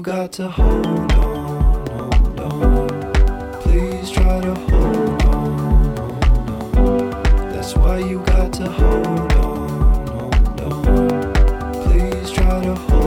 got to hold on, hold on. Please try to hold on, hold on. That's why you got to hold on, hold on. Please try to hold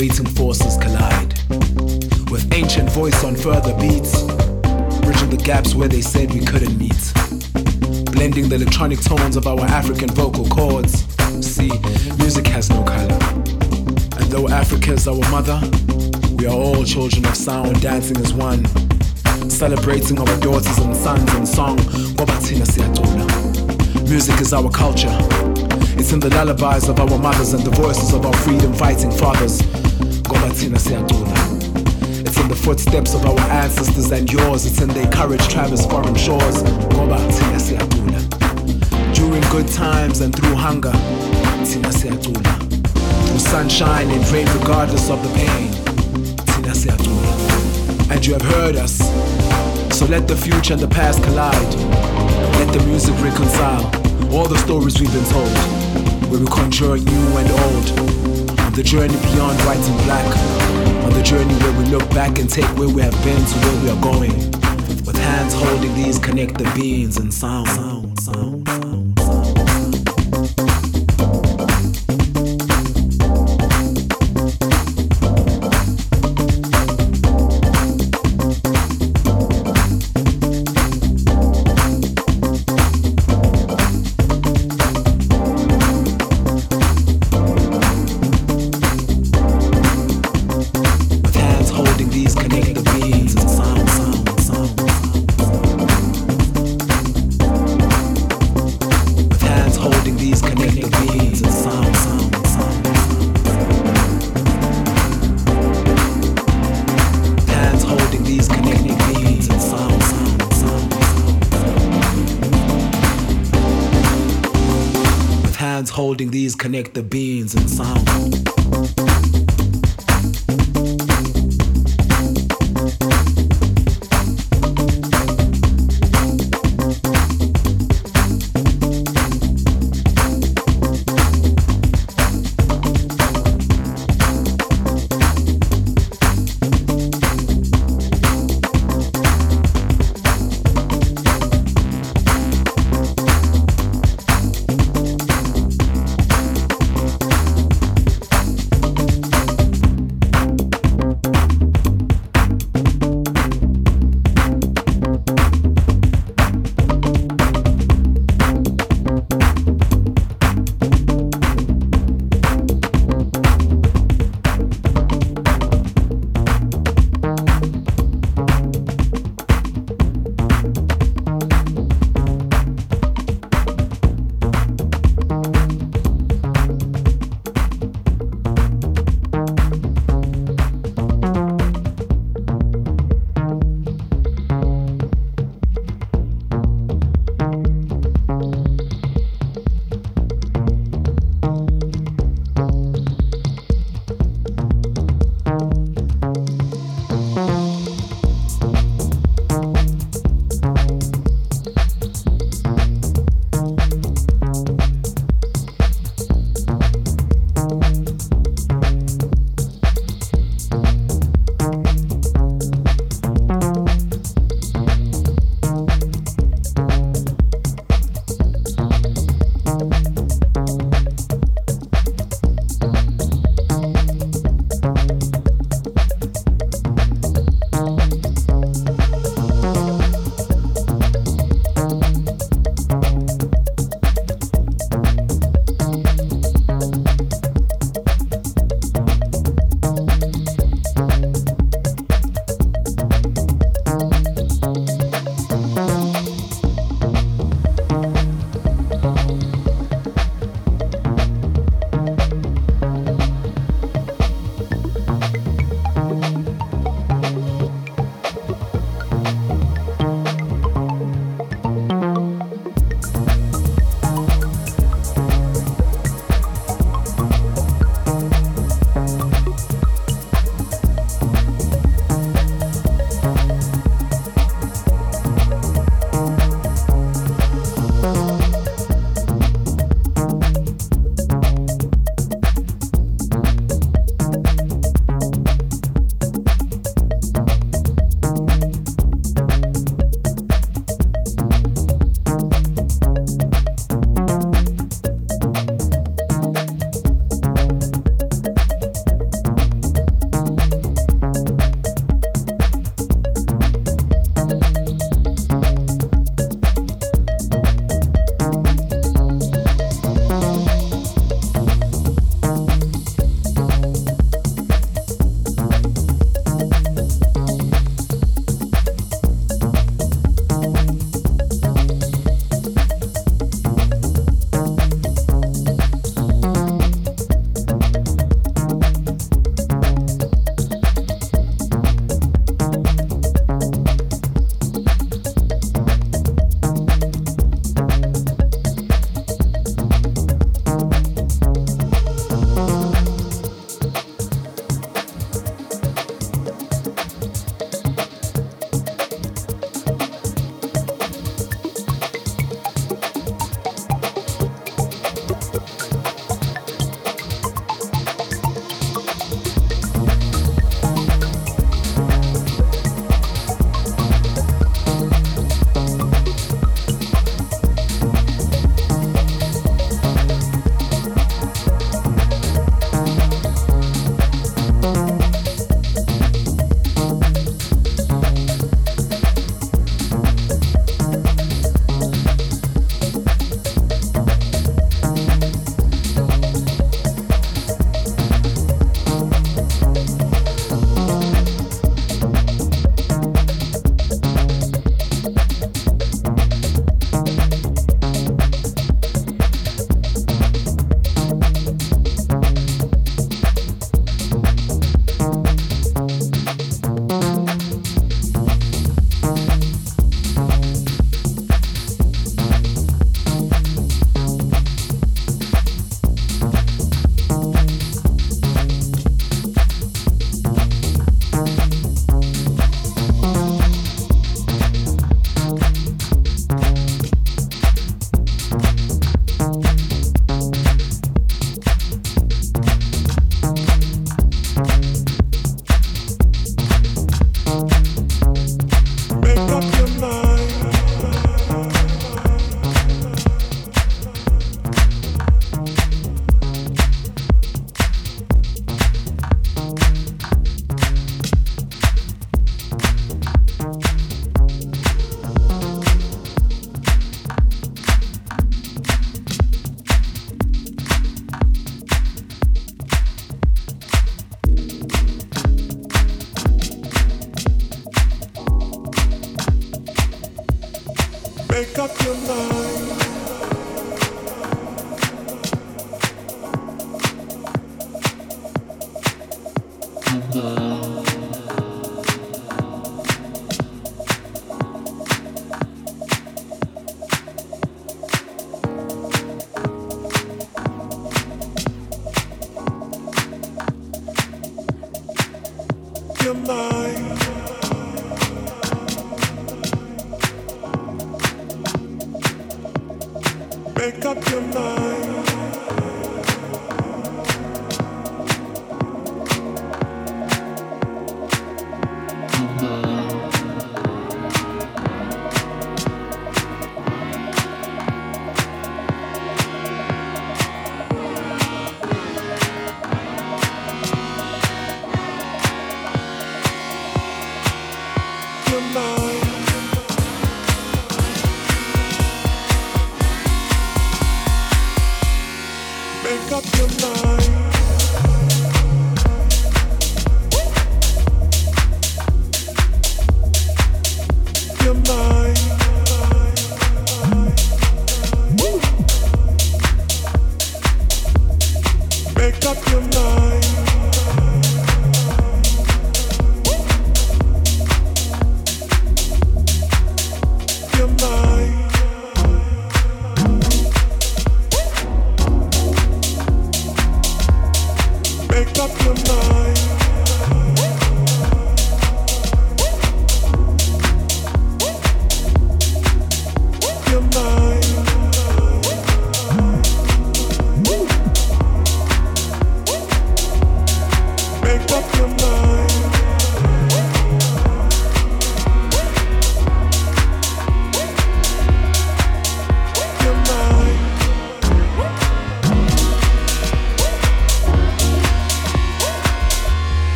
migrating forces collide. With ancient voice on further beats, bridging the gaps where they said we couldn't meet. Blending the electronic tones of our African vocal cords. See, music has no color. And though Africa's our mother, we are all children of sound dancing as one celebrating our daughters and sons in song music is our culture it's in the lullabies of our mothers and the voices of our freedom fighting fathers ngoba thina siyacula it's in the footsteps of our ancestors and yours. It's in their courage traverse foreign shores. Ngoba thina siyacula during good times and through hunger thina siyacula through sunshine and rain regardless of the pain thina siyacula and you have heard us. So let the future and the past collide. Let the music reconcile all the stories we've been told, where we conjure new and old. The journey beyond white and black, on the journey where we look back and take where we have been to where we are going. With hands holding these connected beings and sound, hands holding these connected beings and sound.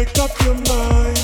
Make up your mind.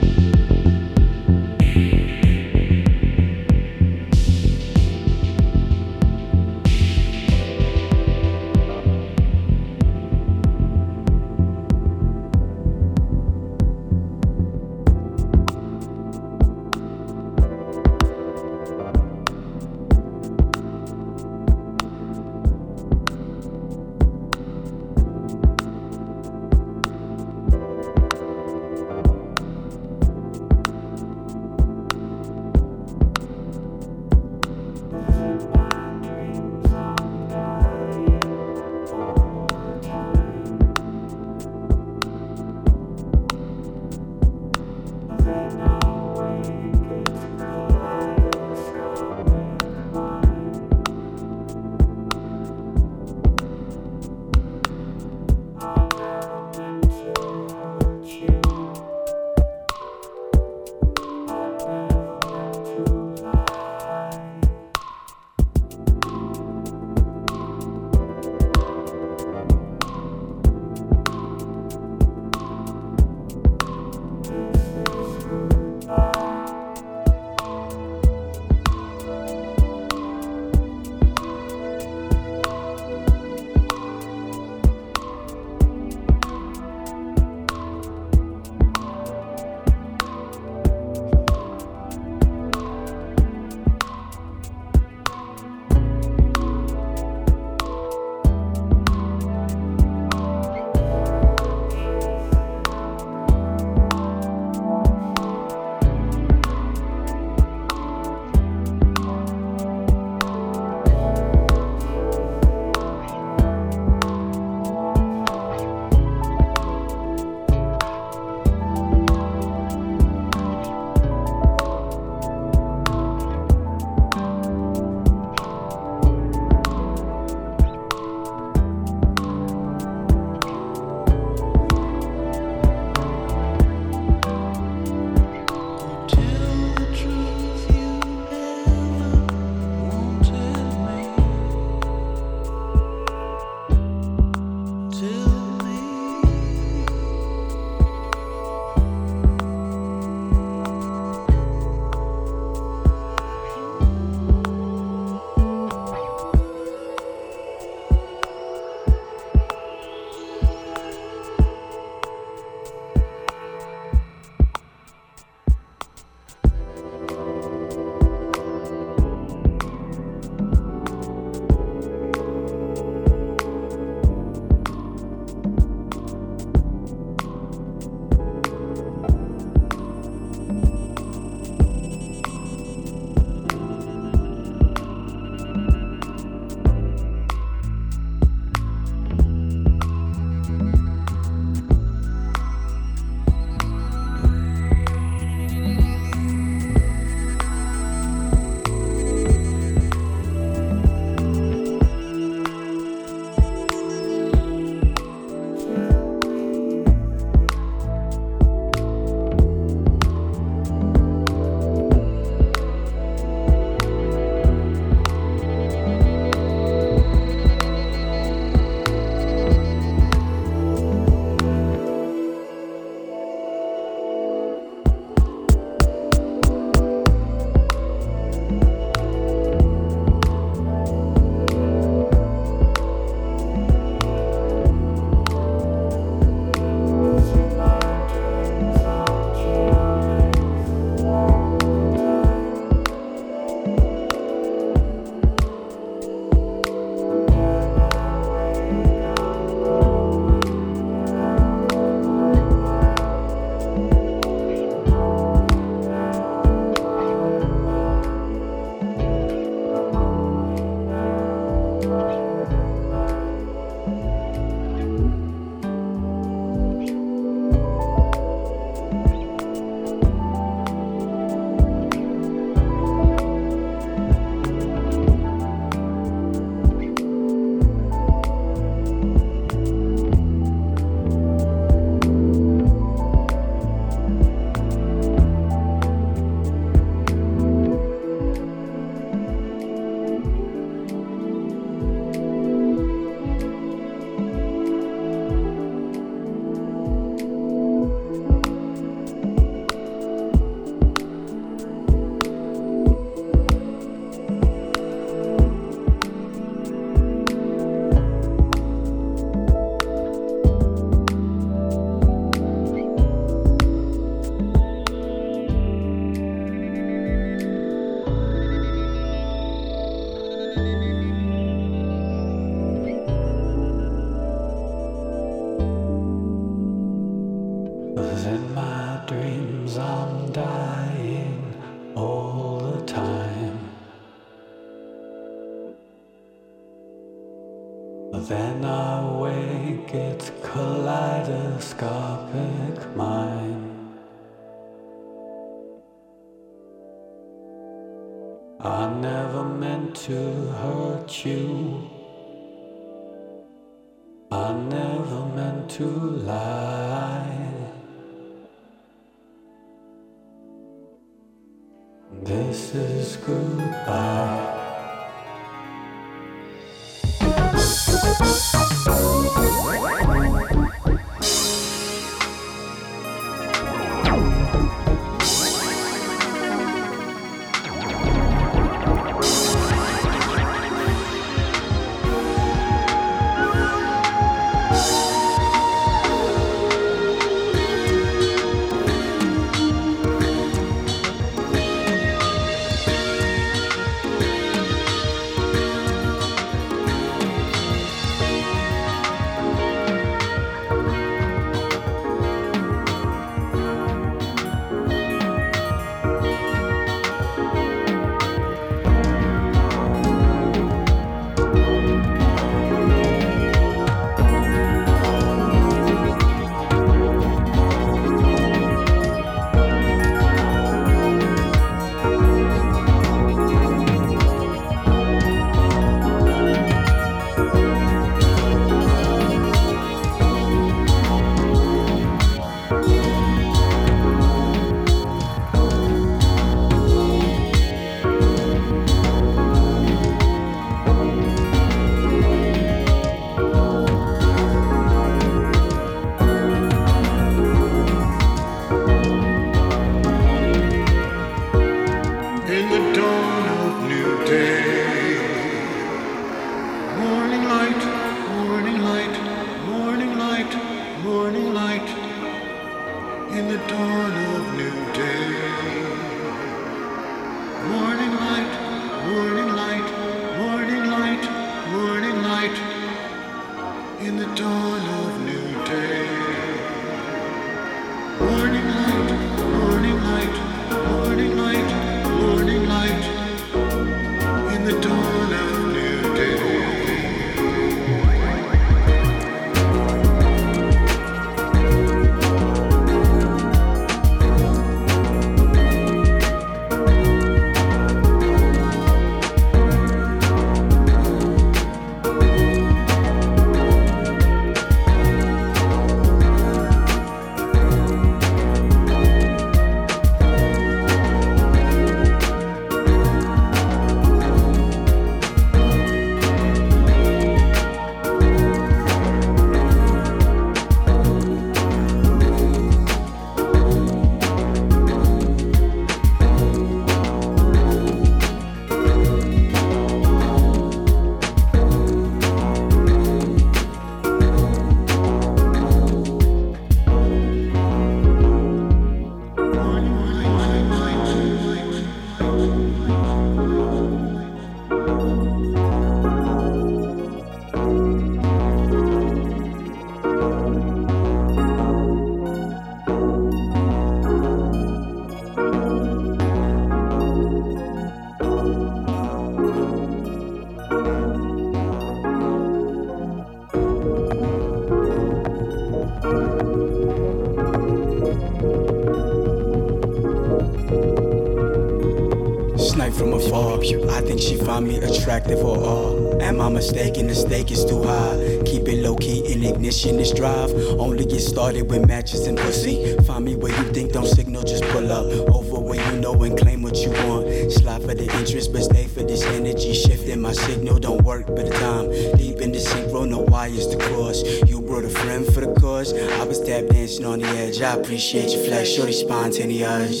Attractive or all. Am I mistaken? The stake is too high. Keep it low key in ignition this drive. Only get started with matches and pussy. Find me where you think don't signal, just pull up. Over where you know and claim what you want. Slide for the interest, but stay for this energy. Shifting my signal don't work, but the time. Deep in the synchro, no wires to cross. You brought a friend for the cause. I was tap dancing on the edge. I appreciate your flex, shorty spontaneous.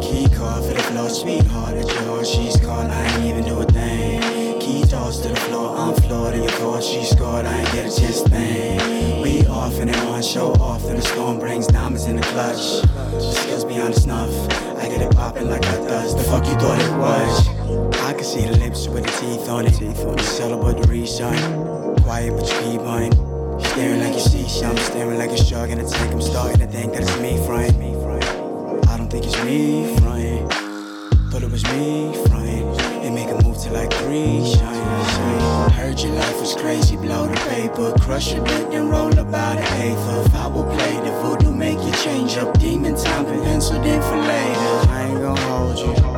Key card for the floor, sweetheart clutch. Skills beyond the snuff, I get it popping like I does. The fuck you thought it was? I can see the lips with the teeth on it, it, celebrate the resign. Quiet but you keep on. Staring like you see something, staring like a shark in a tank. I'm starting to think that it's me, frying. I don't think it's me, frying. Thought it was me, frying. And make a move till like three, shine, shine. Heard your life was crazy, blow the paper, crush your bit and roll about an eighth of. I will play the voodoo, make you change up. Demon time, penciled in for later. I ain't gonna hold you.